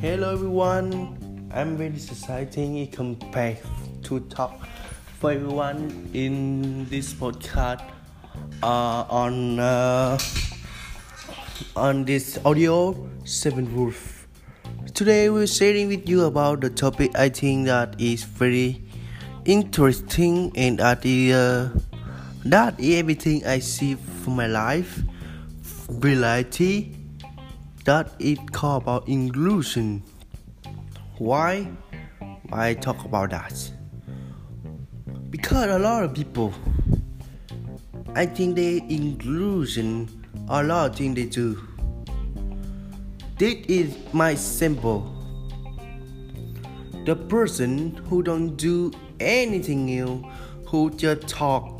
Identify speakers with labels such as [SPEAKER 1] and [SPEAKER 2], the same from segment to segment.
[SPEAKER 1] Hello everyone, I'm very exciting. To come back to talk for everyone in this podcast uh, on uh, on this audio seven wolf. Today we're sharing with you about the topic I think that is very interesting and that is uh, that is everything I see for my life reality that it called about inclusion. Why I talk about that? Because a lot of people, I think they inclusion a lot of things they do. This is my simple. The person who don't do anything else, who just talk,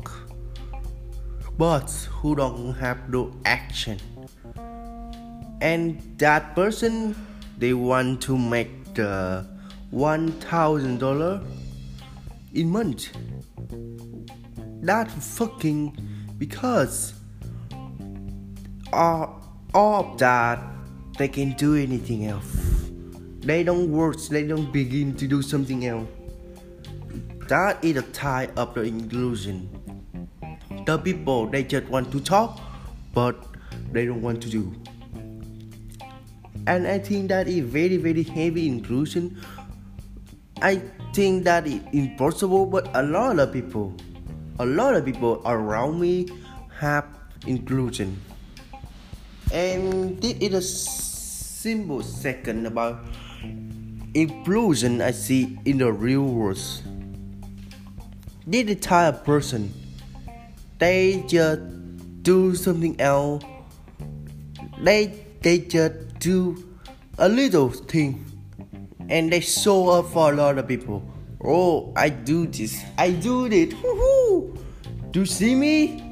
[SPEAKER 1] but who don't have no action. And that person they want to make the one thousand dollar in month that fucking because all, all of that they can do anything else. They don't work they don't begin to do something else. That is a type of the inclusion the people they just want to talk but they don't want to do and I think that is very very heavy inclusion. I think that is impossible, but a lot of people, a lot of people around me have inclusion, and this is a simple second about inclusion I see in the real world. This type of person, they just do something else. They they just do a little thing and they show up for a lot of people. Oh, I do this, I do it. Woohoo! Do you see me?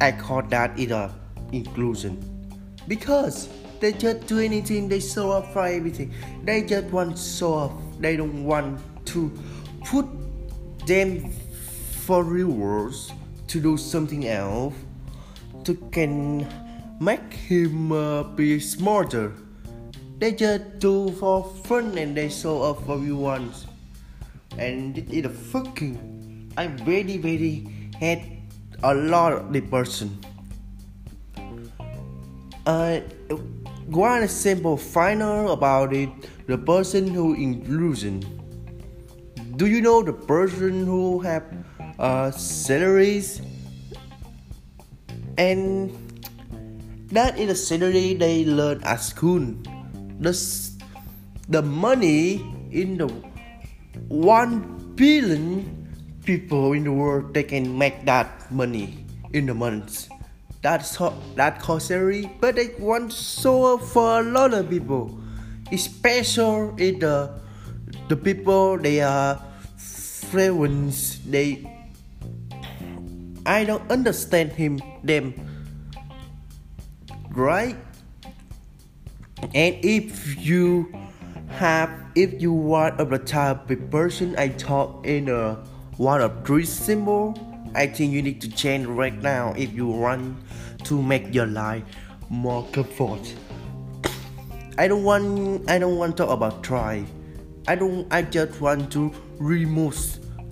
[SPEAKER 1] I call that it a inclusion because they just do anything. They show up for everything. They just want to show up. They don't want to put them for rewards to do something else to can make him uh, be smarter. They just do for fun and they show up for everyone. And it is a fucking. I very very hate a lot of the person. Uh, one simple final about it. The person who inclusion. Do you know the person who have uh, salaries and that is the salary they learn at school. The, the money in the one billion people in the world they can make that money in the month. That's how, that cost salary, but they want so for a lot of people, especially in the the people they are friends. They I don't understand him them. Right? And if you have if you want a type person i talk in a one of three symbol. I think you need to change right now if you want to make your life more comfort. I don't want i don't want to talk about try i don't i just want to remove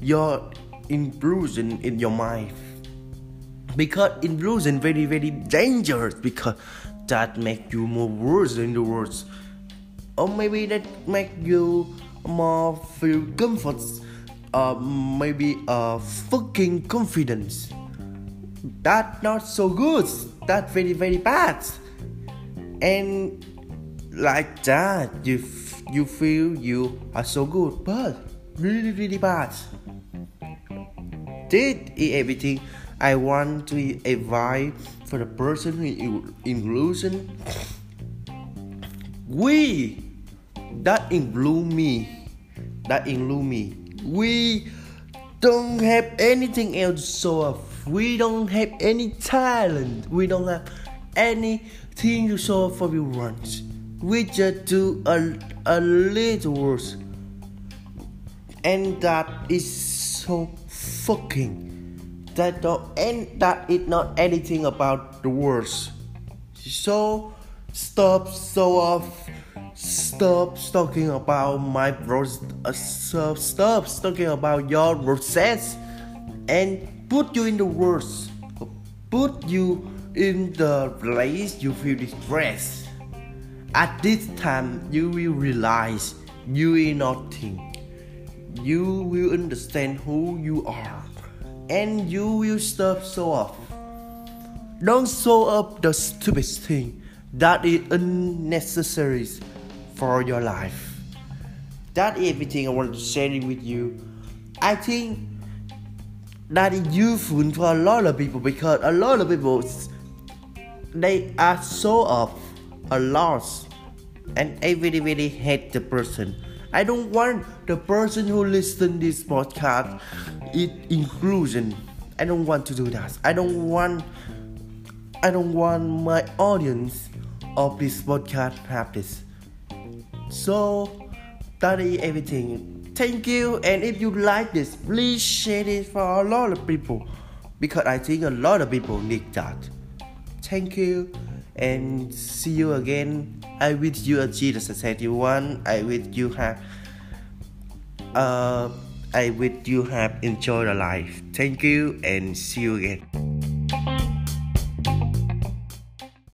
[SPEAKER 1] your inclusion in your mind. Because illusion very very dangerous because that make you more worse in the world or maybe that make you more feel comfort uh, maybe a uh, fucking confidence. That not so good. That very very bad. And like that you you feel you are so good but really really bad did eat everything I want to advise for the person in inclusion. We that include me, that include me. We don't have anything else to show off. We don't have any talent. We don't have anything to show off for. We just do a, a little worse. And that is so fucking that don't and that is not anything about the words So stop so off. Stop talking about my process. Uh, stop, stop talking about your process, and put you in the words. Put you in the place you feel distressed. At this time, you will realize you are nothing. You will understand who you are, and you will stop so off. Don't show up the stupid thing that is unnecessary for your life. That everything I want to share with you. I think that is useful for a lot of people because a lot of people they are so of a loss and I really really hate the person. I don't want the person who listen this podcast it inclusion. I don't want to do that. I don't want I don't want my audience of this podcast have this. So that is everything. Thank you and if you like this please share it for a lot of people because I think a lot of people need that. Thank you and see you again. I wish you success you want. I wish you have uh I wish you have enjoyed the life. Thank you and see you again.